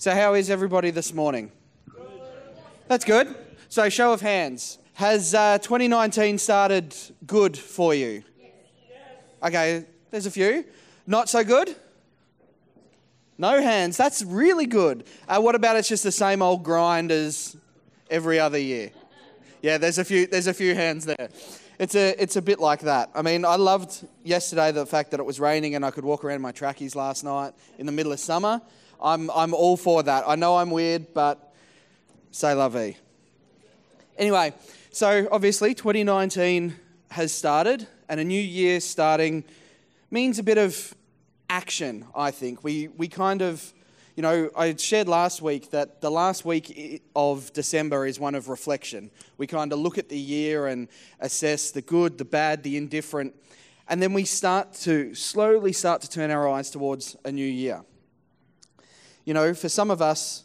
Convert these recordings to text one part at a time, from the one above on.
So, how is everybody this morning? That's good. So, show of hands. Has uh, 2019 started good for you? Okay, there's a few. Not so good? No hands. That's really good. Uh, what about it's just the same old grind as every other year? Yeah, there's a few. There's a few hands there. It's a it's a bit like that. I mean, I loved yesterday the fact that it was raining and I could walk around my trackies last night in the middle of summer. I'm I'm all for that. I know I'm weird, but say la vie. Anyway, so obviously 2019 has started, and a new year starting means a bit of action, I think. We, we kind of, you know, I shared last week that the last week of December is one of reflection. We kind of look at the year and assess the good, the bad, the indifferent, and then we start to slowly start to turn our eyes towards a new year. You know, for some of us,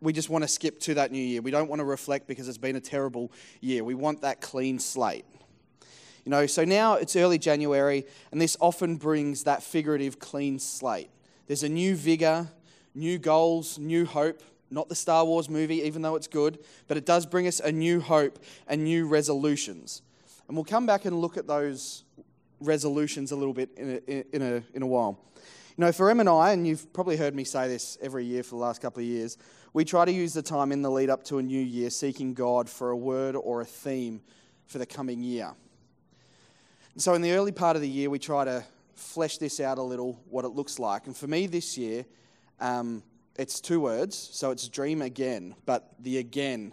we just want to skip to that new year. We don't want to reflect because it's been a terrible year. We want that clean slate. You know, so now it's early January, and this often brings that figurative clean slate. There's a new vigor, new goals, new hope. Not the Star Wars movie, even though it's good, but it does bring us a new hope and new resolutions. And we'll come back and look at those resolutions a little bit in a, in a, in a while. You know, for Em and I, and you've probably heard me say this every year for the last couple of years, we try to use the time in the lead up to a new year seeking God for a word or a theme for the coming year. And so in the early part of the year, we try to flesh this out a little, what it looks like. And for me this year, um, it's two words. So it's dream again, but the again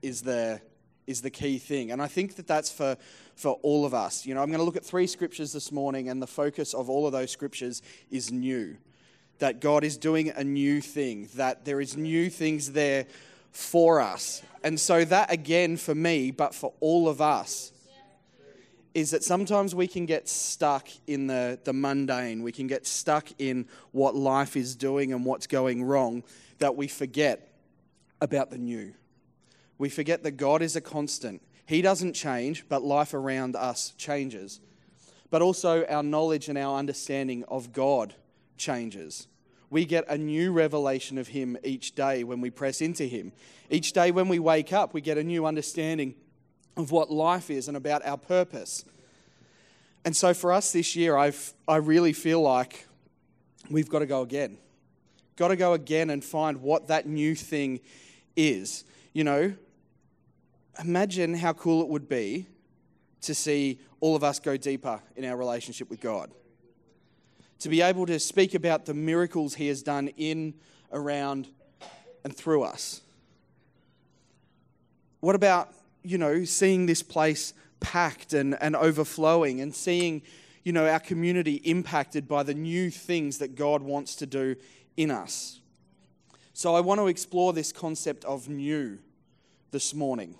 is the is the key thing. And I think that that's for for all of us. You know, I'm going to look at three scriptures this morning, and the focus of all of those scriptures is new. That God is doing a new thing. That there is new things there for us. And so that again for me, but for all of us, is that sometimes we can get stuck in the, the mundane. We can get stuck in what life is doing and what's going wrong that we forget about the new. We forget that God is a constant. He doesn't change, but life around us changes. But also, our knowledge and our understanding of God changes. We get a new revelation of Him each day when we press into Him. Each day when we wake up, we get a new understanding of what life is and about our purpose. And so for us this year, I've, I really feel like we've got to go again. Got to go again and find what that new thing is. You know, imagine how cool it would be to see all of us go deeper in our relationship with God. To be able to speak about the miracles He has done in, around, and through us. What about you know, seeing this place packed and, and overflowing and seeing, you know, our community impacted by the new things that God wants to do in us. So I want to explore this concept of new this morning.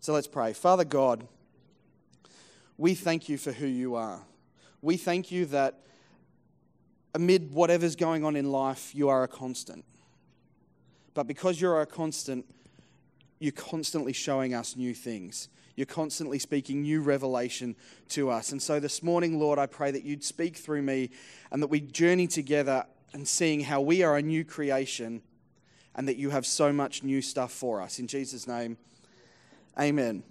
So let's pray. Father God, we thank you for who you are. We thank you that amid whatever's going on in life, you are a constant. But because you're a constant, you're constantly showing us new things. You're constantly speaking new revelation to us. And so this morning, Lord, I pray that you'd speak through me and that we journey together and seeing how we are a new creation and that you have so much new stuff for us. In Jesus' name, amen.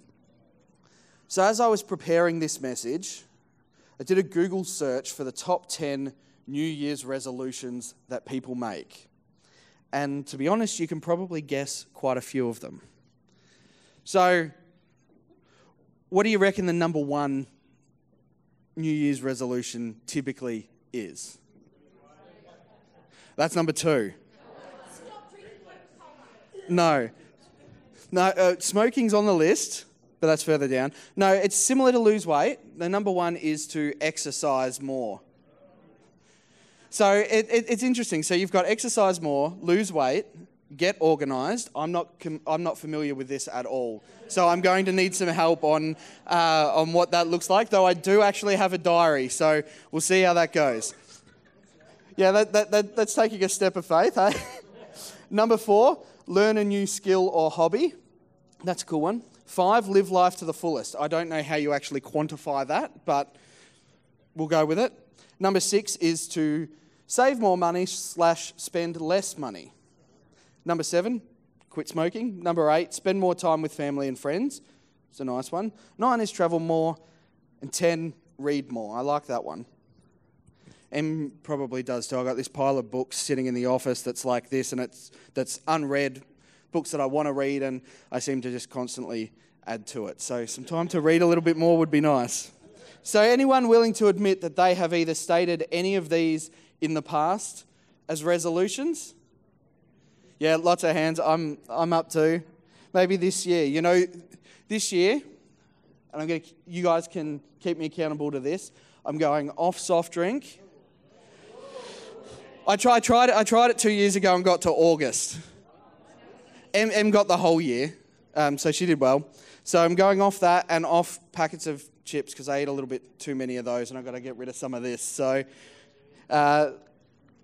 So, as I was preparing this message, I did a Google search for the top 10 New Year's resolutions that people make. And to be honest, you can probably guess quite a few of them. So, what do you reckon the number one New Year's resolution typically is? That's number two. No. No, uh, smoking's on the list, but that's further down. No, it's similar to lose weight. The number one is to exercise more. So it, it, it's interesting. So you've got exercise more, lose weight, get organized. I'm not, I'm not familiar with this at all. So I'm going to need some help on, uh, on what that looks like, though I do actually have a diary. So we'll see how that goes. Yeah, that, that, that that's taking a step of faith, hey? Eh? Number four, learn a new skill or hobby. That's a cool one. Five, live life to the fullest. I don't know how you actually quantify that, but we'll go with it. Number six is to save more money slash spend less money. Number seven, quit smoking. Number eight, spend more time with family and friends. It's a nice one. Nine is travel more. And 10, read more. I like that one. Em probably does too. I got this pile of books sitting in the office that's like this, and it's that's unread books that I want to read, and I seem to just constantly add to it. So some time to read a little bit more would be nice. So anyone willing to admit that they have either stated any of these in the past as resolutions? Yeah, lots of hands. I'm I'm up to. Maybe this year. You know, this year, and I'm going you guys can keep me accountable to this. I'm going off soft drink I tried, tried it, I tried it two years ago and got to August. Em, Em got the whole year, um, so she did well. So I'm going off that and off packets of chips because I ate a little bit too many of those and I've got to get rid of some of this. So, uh,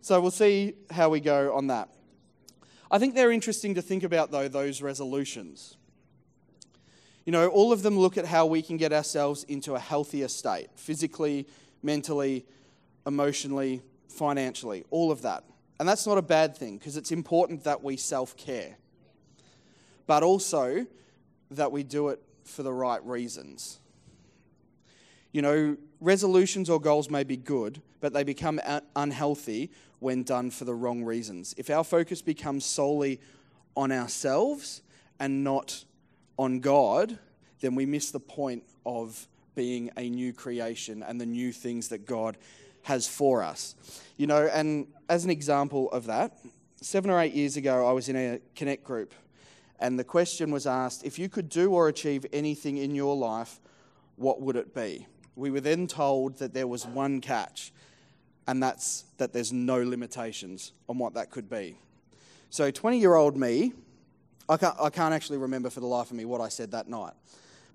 so we'll see how we go on that. I think they're interesting to think about, though, those resolutions. You know, all of them look at how we can get ourselves into a healthier state physically, mentally, emotionally, financially, all of that. And that's not a bad thing because it's important that we self care, but also that we do it for the right reasons. You know, resolutions or goals may be good, but they become unhealthy when done for the wrong reasons. If our focus becomes solely on ourselves and not on God, then we miss the point of being a new creation and the new things that God has for us. You know, and as an example of that, seven or eight years ago, I was in a Connect group, and the question was asked if you could do or achieve anything in your life, what would it be? We were then told that there was one catch, and that's that there's no limitations on what that could be. So, 20 year old me, I can't, I can't actually remember for the life of me what I said that night.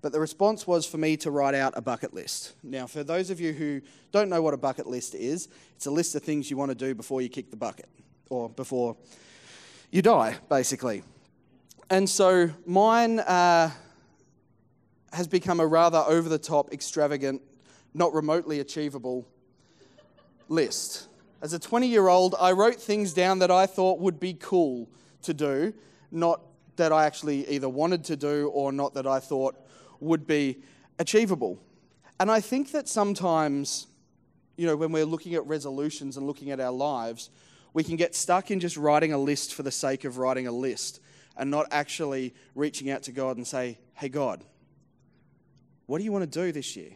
But the response was for me to write out a bucket list. Now, for those of you who don't know what a bucket list is, it's a list of things you want to do before you kick the bucket or before you die, basically. And so mine uh, has become a rather over the top, extravagant, not remotely achievable list. As a 20 year old, I wrote things down that I thought would be cool to do, not that I actually either wanted to do or not that I thought would be achievable. And I think that sometimes, you know, when we're looking at resolutions and looking at our lives, we can get stuck in just writing a list for the sake of writing a list and not actually reaching out to God and say, hey, God, what do you want to do this year?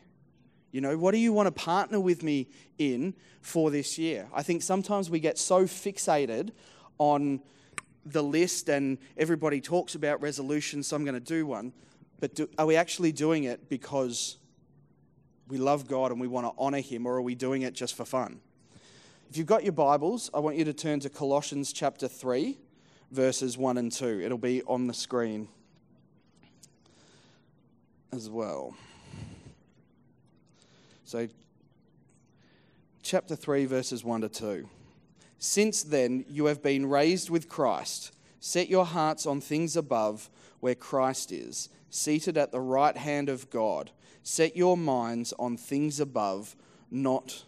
You know, what do you want to partner with me in for this year? I think sometimes we get so fixated on the list and everybody talks about resolutions, so I'm going to do one. But do, are we actually doing it because we love God and we want to honor Him, or are we doing it just for fun? If you've got your Bibles, I want you to turn to Colossians chapter 3, verses 1 and 2. It'll be on the screen as well. So, chapter 3, verses 1 to 2. Since then, you have been raised with Christ. Set your hearts on things above, where Christ is seated at the right hand of God. Set your minds on things above, not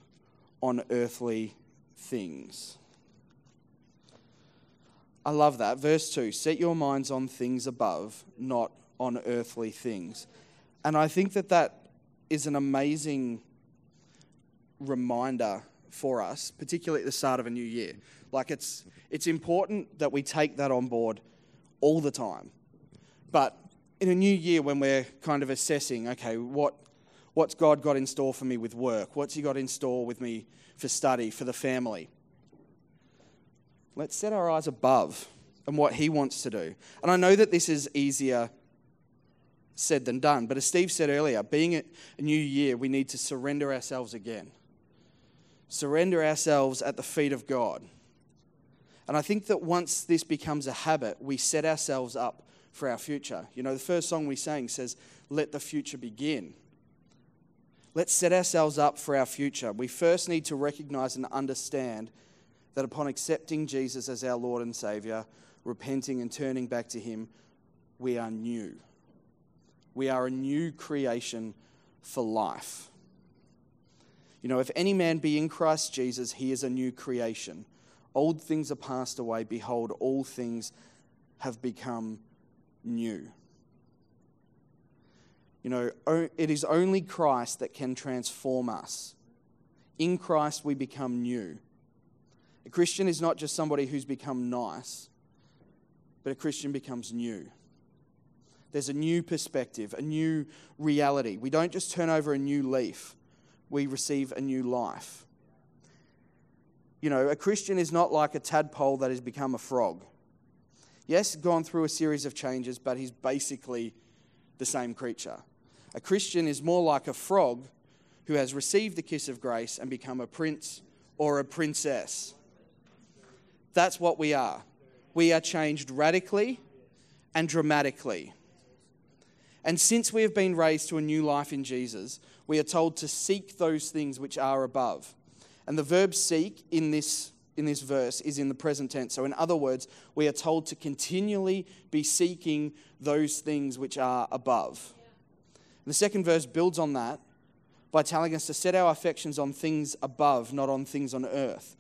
on earthly things. I love that. Verse 2 Set your minds on things above, not on earthly things. And I think that that is an amazing reminder for us, particularly at the start of a new year. Like it's, it's important that we take that on board all the time. But in a new year when we're kind of assessing, okay, what, what's God got in store for me with work? What's He got in store with me for study, for the family? Let's set our eyes above and what He wants to do. And I know that this is easier said than done, but as Steve said earlier, being a new year, we need to surrender ourselves again. Surrender ourselves at the feet of God. And I think that once this becomes a habit, we set ourselves up for our future. You know, the first song we sang says, Let the future begin. Let's set ourselves up for our future. We first need to recognize and understand that upon accepting Jesus as our Lord and Savior, repenting and turning back to Him, we are new. We are a new creation for life. You know, if any man be in Christ Jesus, he is a new creation. Old things are passed away. Behold, all things have become new. You know, it is only Christ that can transform us. In Christ, we become new. A Christian is not just somebody who's become nice, but a Christian becomes new. There's a new perspective, a new reality. We don't just turn over a new leaf, we receive a new life. You know, a Christian is not like a tadpole that has become a frog. Yes, gone through a series of changes, but he's basically the same creature. A Christian is more like a frog who has received the kiss of grace and become a prince or a princess. That's what we are. We are changed radically and dramatically. And since we have been raised to a new life in Jesus, we are told to seek those things which are above. And the verb seek in this, in this verse is in the present tense. So, in other words, we are told to continually be seeking those things which are above. And the second verse builds on that by telling us to set our affections on things above, not on things on earth.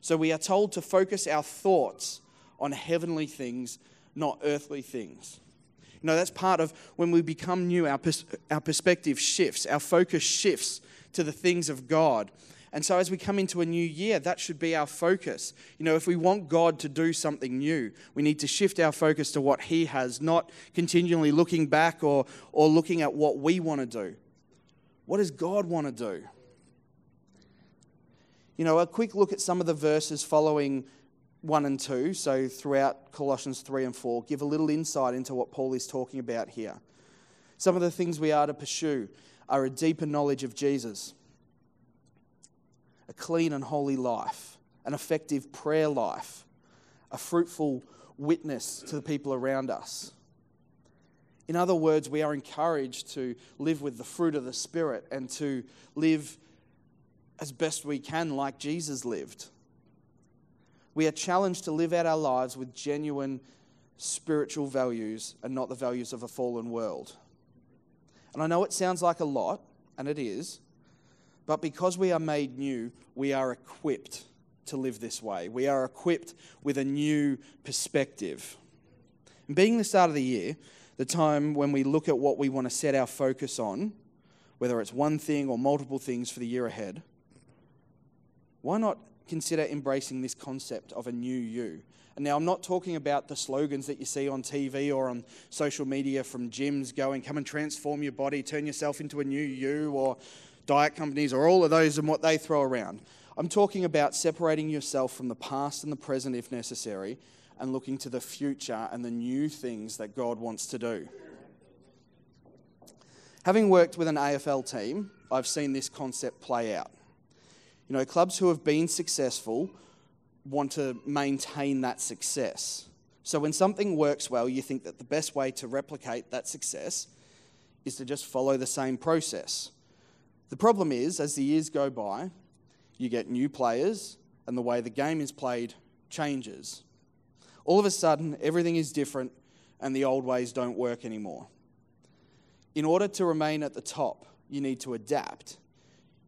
So we are told to focus our thoughts on heavenly things, not earthly things. You know, that's part of when we become new, our, pers- our perspective shifts, our focus shifts to the things of God. And so, as we come into a new year, that should be our focus. You know, if we want God to do something new, we need to shift our focus to what He has, not continually looking back or, or looking at what we want to do. What does God want to do? You know, a quick look at some of the verses following 1 and 2, so throughout Colossians 3 and 4, give a little insight into what Paul is talking about here. Some of the things we are to pursue are a deeper knowledge of Jesus, clean and holy life, an effective prayer life, a fruitful witness to the people around us. In other words, we are encouraged to live with the fruit of the Spirit and to live as best we can like Jesus lived. We are challenged to live out our lives with genuine spiritual values and not the values of a fallen world. And I know it sounds like a lot, and it is, but because we are made new, we are equipped to live this way. We are equipped with a new perspective. And being the start of the year, the time when we look at what we want to set our focus on, whether it's one thing or multiple things for the year ahead, why not consider embracing this concept of a new you? And now I'm not talking about the slogans that you see on TV or on social media from gyms going, come and transform your body, turn yourself into a new you, or diet companies, or all of those and what they throw around. I'm talking about separating yourself from the past and the present if necessary and looking to the future and the new things that God wants to do. Having worked with an AFL team, I've seen this concept play out. You know, clubs who have been successful want to maintain that success. So when something works well, you think that the best way to replicate that success is to just follow the same process. The problem is, as the years go by, you get new players, and the way the game is played changes. All of a sudden, everything is different, and the old ways don't work anymore. In order to remain at the top, you need to adapt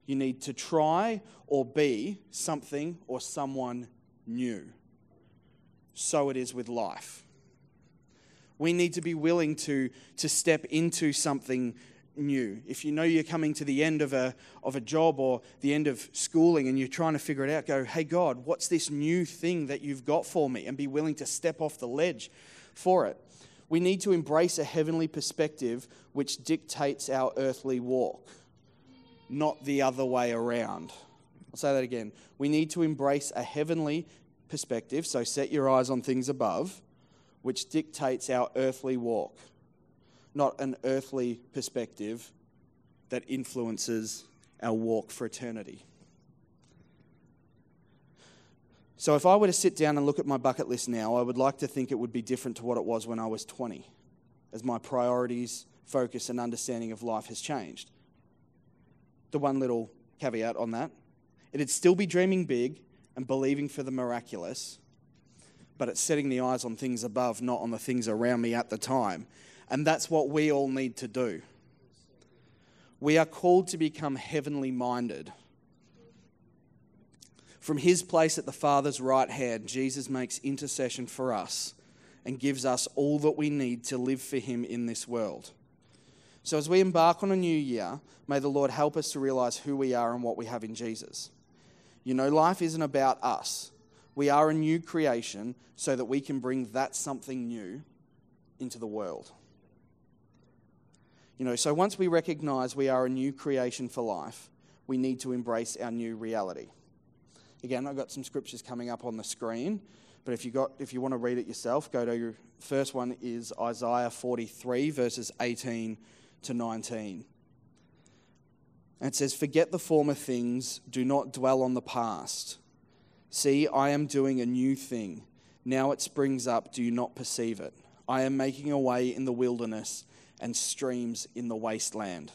you need to try or be something or someone new. So it is with life. We need to be willing to, to step into something new. If you know you're coming to the end of a, of a job or the end of schooling and you're trying to figure it out, go, hey, God, what's this new thing that you've got for me? And be willing to step off the ledge for it. We need to embrace a heavenly perspective which dictates our earthly walk not the other way around. I'll say that again. We need to embrace a heavenly perspective, so set your eyes on things above, which dictates our earthly walk, not an earthly perspective that influences our walk for eternity. So, if I were to sit down and look at my bucket list now, I would like to think it would be different to what it was when I was 20, as my priorities, focus, and understanding of life has changed the one little caveat on that. It'd still be dreaming big and believing for the miraculous, but it's setting the eyes on things above, not on the things around me at the time. And that's what we all need to do. We are called to become heavenly minded. From his place at the Father's right hand, Jesus makes intercession for us and gives us all that we need to live for Him in this world. So, as we embark on a new year, may the Lord help us to realize who we are and what we have in Jesus. You know, life isn't about us. We are a new creation so that we can bring that something new into the world. You know, so once we recognize we are a new creation for life, we need to embrace our new reality. Again, I've got some scriptures coming up on the screen, but if you got if you want to read it yourself, go to your first one is Isaiah 43 verses 18 to 19. And it says, "Forget the former things, do not dwell on the past. See, I am doing a new thing. Now it springs up, do you not perceive it? I am making a way in the wilderness and streams in the wasteland."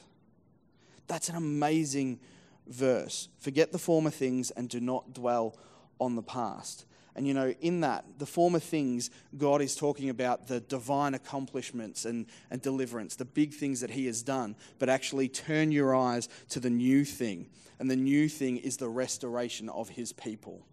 That's an amazing verse. Forget the former things and do not dwell on the past. And you know, in that, the former things, God is talking about the divine accomplishments and, and deliverance, the big things that He has done. But actually, turn your eyes to the new thing. And the new thing is the restoration of His people.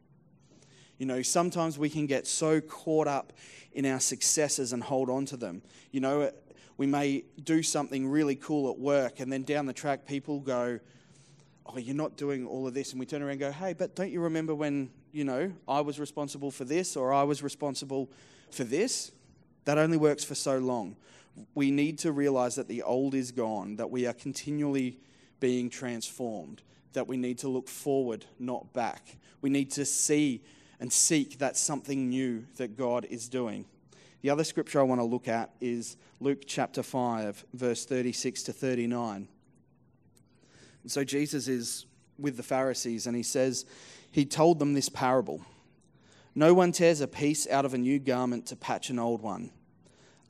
You know, sometimes we can get so caught up in our successes and hold on to them. You know, we may do something really cool at work, and then down the track, people go, oh, you're not doing all of this. And we turn around and go, hey, but don't you remember when, you know, I was responsible for this or I was responsible for this? That only works for so long. We need to realize that the old is gone, that we are continually being transformed, that we need to look forward, not back. We need to see and seek that something new that God is doing. The other scripture I want to look at is Luke chapter 5, verse 36 to 39. And so Jesus is with the Pharisees and he says, He told them this parable No one tears a piece out of a new garment to patch an old one.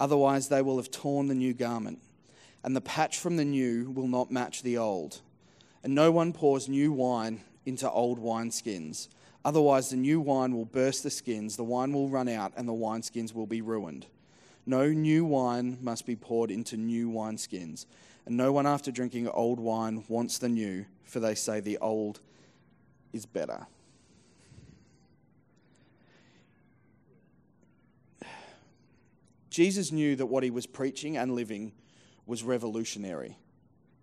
Otherwise, they will have torn the new garment, and the patch from the new will not match the old. And no one pours new wine into old wineskins. Otherwise, the new wine will burst the skins, the wine will run out, and the wineskins will be ruined. No new wine must be poured into new wineskins and no one after drinking old wine wants the new, for they say the old is better. Jesus knew that what he was preaching and living was revolutionary.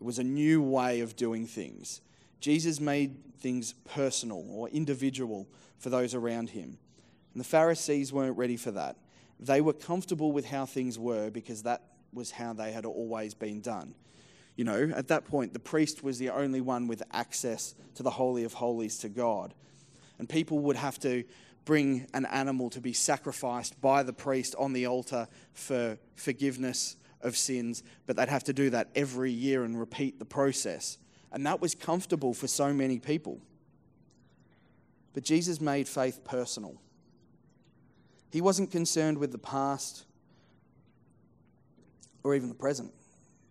It was a new way of doing things. Jesus made things personal or individual for those around him. And the Pharisees weren't ready for that. They were comfortable with how things were because that was how they had always been done. You know, at that point, the priest was the only one with access to the Holy of Holies to God. And people would have to bring an animal to be sacrificed by the priest on the altar for forgiveness of sins, but they'd have to do that every year and repeat the process. And that was comfortable for so many people. But Jesus made faith personal. He wasn't concerned with the past or even the present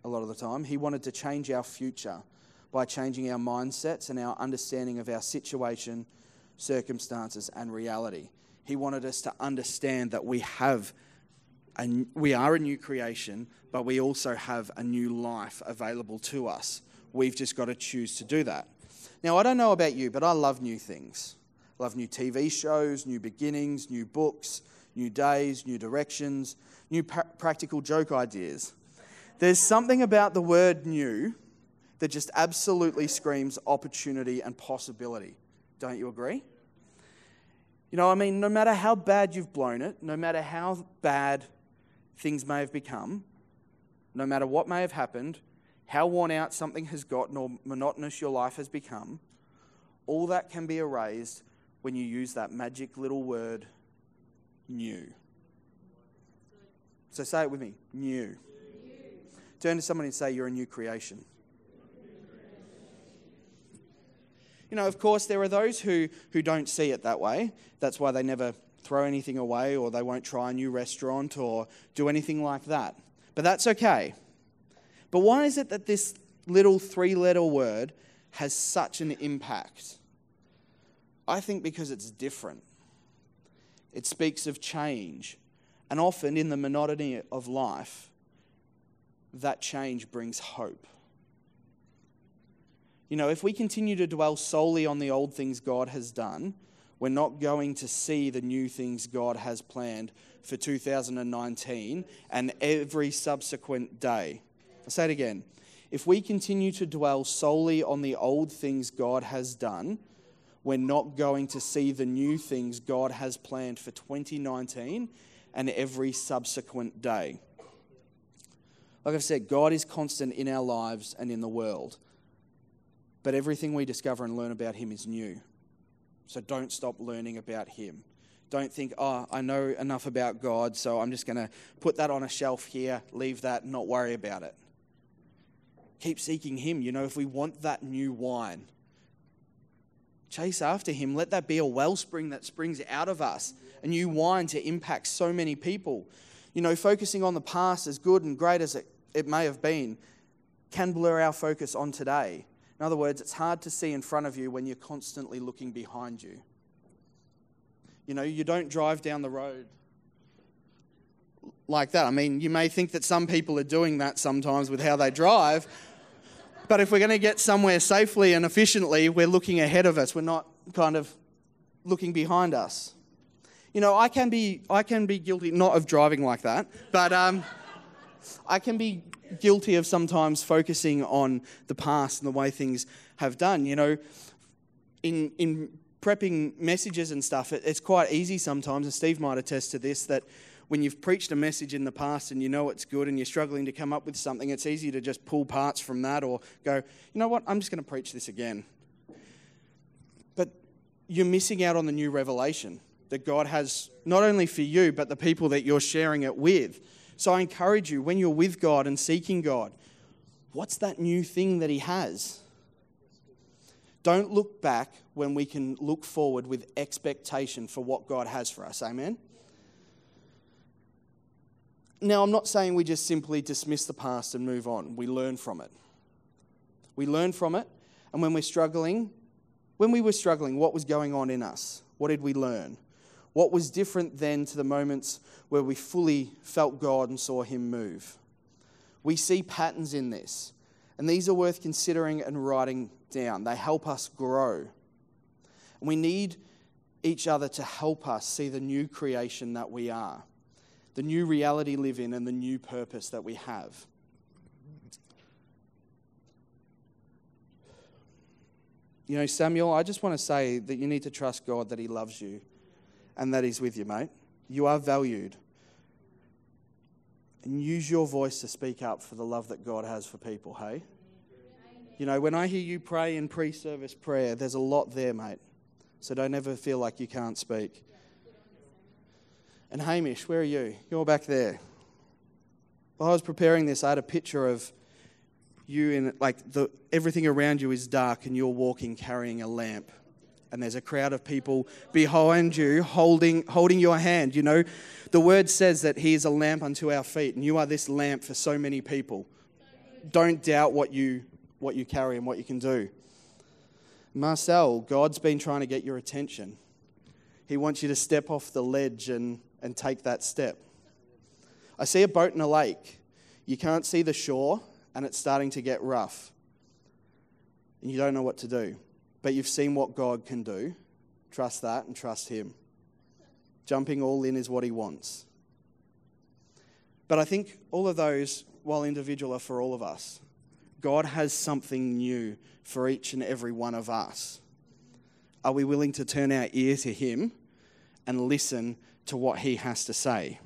a lot of the time. He wanted to change our future by changing our mindsets and our understanding of our situation, circumstances, and reality. He wanted us to understand that we have a, we are a new creation, but we also have a new life available to us. We've just got to choose to do that. Now, I don't know about you, but I love new things. I love new TV shows, new beginnings, new books, new days, new directions, new pra- practical joke ideas. There's something about the word new that just absolutely screams opportunity and possibility. Don't you agree? You know, I mean, no matter how bad you've blown it, no matter how bad things may have become, no matter what may have happened, how worn out something has gotten or monotonous your life has become, all that can be erased when you use that magic little word, new. So say it with me new. Turn to someone and say, You're a new creation. You know, of course, there are those who, who don't see it that way. That's why they never throw anything away or they won't try a new restaurant or do anything like that. But that's okay. But why is it that this little three letter word has such an impact? I think because it's different. It speaks of change. And often in the monotony of life, that change brings hope. You know, if we continue to dwell solely on the old things God has done, we're not going to see the new things God has planned for 2019 and every subsequent day. I'll say it again. If we continue to dwell solely on the old things God has done, we're not going to see the new things God has planned for 2019 and every subsequent day. Like I've said, God is constant in our lives and in the world. But everything we discover and learn about Him is new. So don't stop learning about Him. Don't think, oh, I know enough about God, so I'm just going to put that on a shelf here, leave that, not worry about it. Keep seeking Him. You know, if we want that new wine, chase after Him. Let that be a wellspring that springs out of us, a new wine to impact so many people. You know, focusing on the past, as good and great as it, it may have been, can blur our focus on today. In other words, it's hard to see in front of you when you're constantly looking behind you. You know, you don't drive down the road like that. I mean, you may think that some people are doing that sometimes with how they drive, but if we're going to get somewhere safely and efficiently, we're looking ahead of us. We're not kind of looking behind us. You know, I can be, I can be guilty, not of driving like that, but um, I can be guilty of sometimes focusing on the past and the way things have done. You know, in, in prepping messages and stuff, it, it's quite easy sometimes, and Steve might attest to this, that when you've preached a message in the past and you know it's good and you're struggling to come up with something, it's easy to just pull parts from that or go, you know what, I'm just going to preach this again. But you're missing out on the new revelation that God has not only for you, but the people that you're sharing it with. So I encourage you, when you're with God and seeking God, what's that new thing that He has? Don't look back when we can look forward with expectation for what God has for us. Amen? Now, I'm not saying we just simply dismiss the past and move on. We learn from it. We learn from it, and when we're struggling, when we were struggling, what was going on in us? What did we learn? What was different then to the moments where we fully felt God and saw Him move? We see patterns in this, and these are worth considering and writing down. They help us grow. And we need each other to help us see the new creation that we are, the new reality live in, and the new purpose that we have. You know, Samuel, I just want to say that you need to trust God that He loves you and that He's with you, mate. You are valued. And use your voice to speak up for the love that God has for people, hey? You know, when I hear you pray in pre service prayer, there's a lot there, mate. So don't ever feel like you can't speak. And Hamish, where are you? You're back there. While I was preparing this, I had a picture of you in like the everything around you is dark and you're walking carrying a lamp and there's a crowd of people behind you holding, holding your hand. You know, the word says that He is a lamp unto our feet, and you are this lamp for so many people. Don't doubt what you, what you carry and what you can do. Marcel, God's been trying to get your attention. He wants you to step off the ledge and, and take that step. I see a boat in a lake. You can't see the shore, and it's starting to get rough. And you don't know what to do but you've seen what God can do. Trust that and trust Him. Jumping all in is what He wants. But I think all of those, while individual, are for all of us. God has something new for each and every one of us. Are we willing to turn our ear to Him and listen to what He has to say?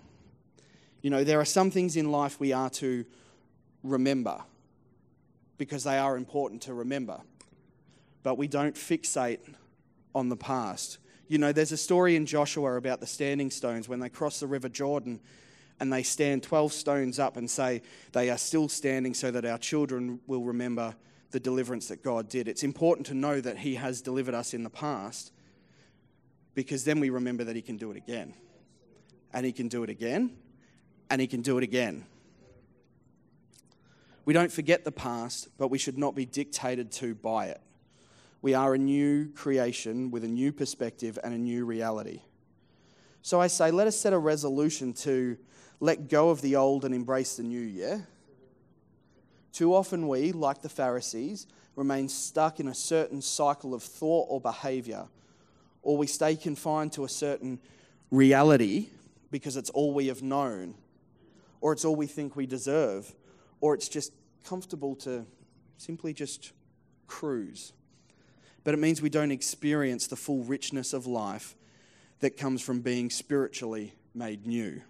You know, there are some things in life we are to remember because they are important to remember but we don't fixate on the past. You know, there's a story in Joshua about the standing stones when they cross the River Jordan and they stand 12 stones up and say they are still standing so that our children will remember the deliverance that God did. It's important to know that He has delivered us in the past because then we remember that He can do it again. And He can do it again. And He can do it again. We don't forget the past, but we should not be dictated to by it. We are a new creation with a new perspective and a new reality. So I say, let us set a resolution to let go of the old and embrace the new, yeah? Too often we, like the Pharisees, remain stuck in a certain cycle of thought or behavior, or we stay confined to a certain reality because it's all we have known, or it's all we think we deserve, or it's just comfortable to simply just cruise. But it means we don't experience the full richness of life that comes from being spiritually made new.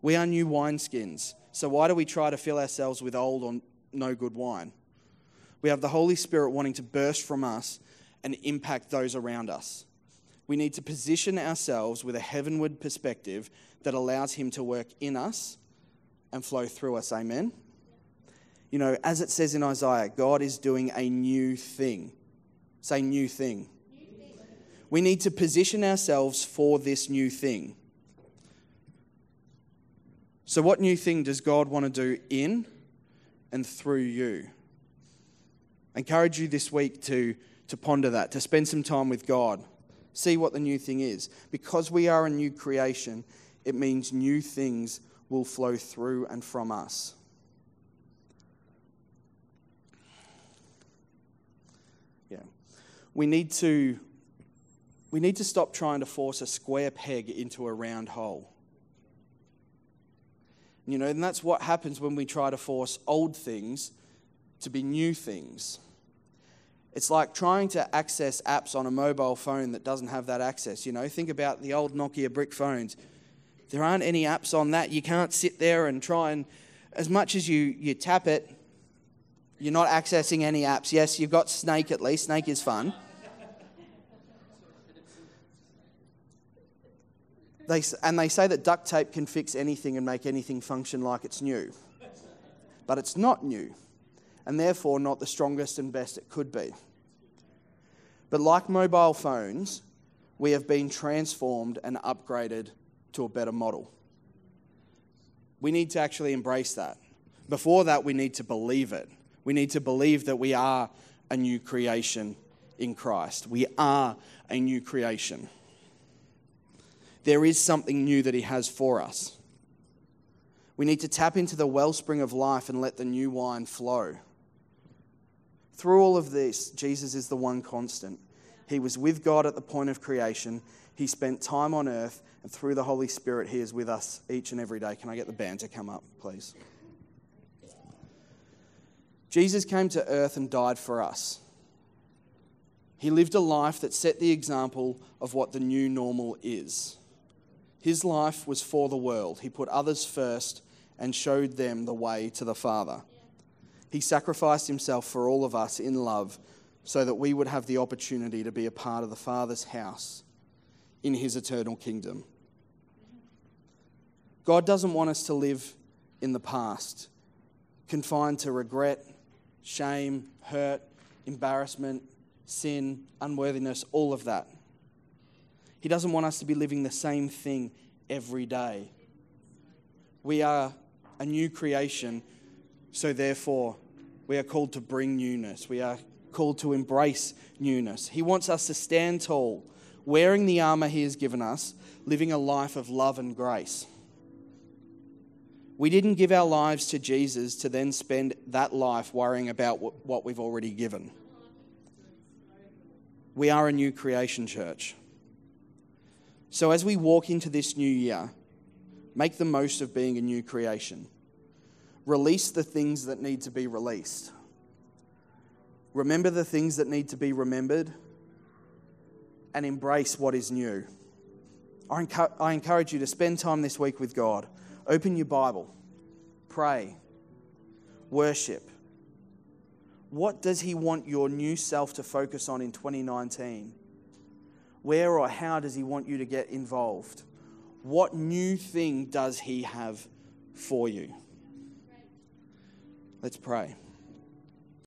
We are new wineskins, so why do we try to fill ourselves with old or no good wine? We have the Holy Spirit wanting to burst from us and impact those around us. We need to position ourselves with a heavenward perspective that allows Him to work in us and flow through us. Amen. You know, as it says in Isaiah, God is doing a new thing. Say, new thing. We need to position ourselves for this new thing. So, what new thing does God want to do in and through you? I encourage you this week to, to ponder that, to spend some time with God, see what the new thing is. Because we are a new creation, it means new things will flow through and from us. Yeah. We need to we need to stop trying to force a square peg into a round hole. You know, and that's what happens when we try to force old things to be new things. It's like trying to access apps on a mobile phone that doesn't have that access. You know, think about the old Nokia brick phones. There aren't any apps on that. You can't sit there and try and, as much as you, you tap it, you're not accessing any apps. Yes, you've got Snake at least. Snake is fun. They, and they say that duct tape can fix anything and make anything function like it's new. But it's not new and therefore not the strongest and best it could be. But like mobile phones, we have been transformed and upgraded to a better model. We need to actually embrace that. Before that, we need to believe it. We need to believe that we are a new creation in Christ. We are a new creation. There is something new that He has for us. We need to tap into the wellspring of life and let the new wine flow. Through all of this, Jesus is the one constant. He was with God at the point of creation. He spent time on earth, and through the Holy Spirit, He is with us each and every day. Can I get the band to come up, please? Jesus came to earth and died for us. He lived a life that set the example of what the new normal is. His life was for the world. He put others first and showed them the way to the Father. He sacrificed himself for all of us in love so that we would have the opportunity to be a part of the Father's house in his eternal kingdom. God doesn't want us to live in the past, confined to regret, shame, hurt, embarrassment, sin, unworthiness, all of that. He doesn't want us to be living the same thing every day. We are a new creation, so therefore we are called to bring newness. We are called to embrace newness. He wants us to stand tall, wearing the armor He has given us, living a life of love and grace. We didn't give our lives to Jesus to then spend that life worrying about what we've already given. We are a new creation church. So as we walk into this new year, make the most of being a new creation. Release the things that need to be released. Remember the things that need to be remembered and embrace what is new. I, encourage you to spend time this week with God. Open your Bible, pray, worship. What does He want your new self to focus on in 2019? Where or how does He want you to get involved? What new thing does He have for you? Let's pray.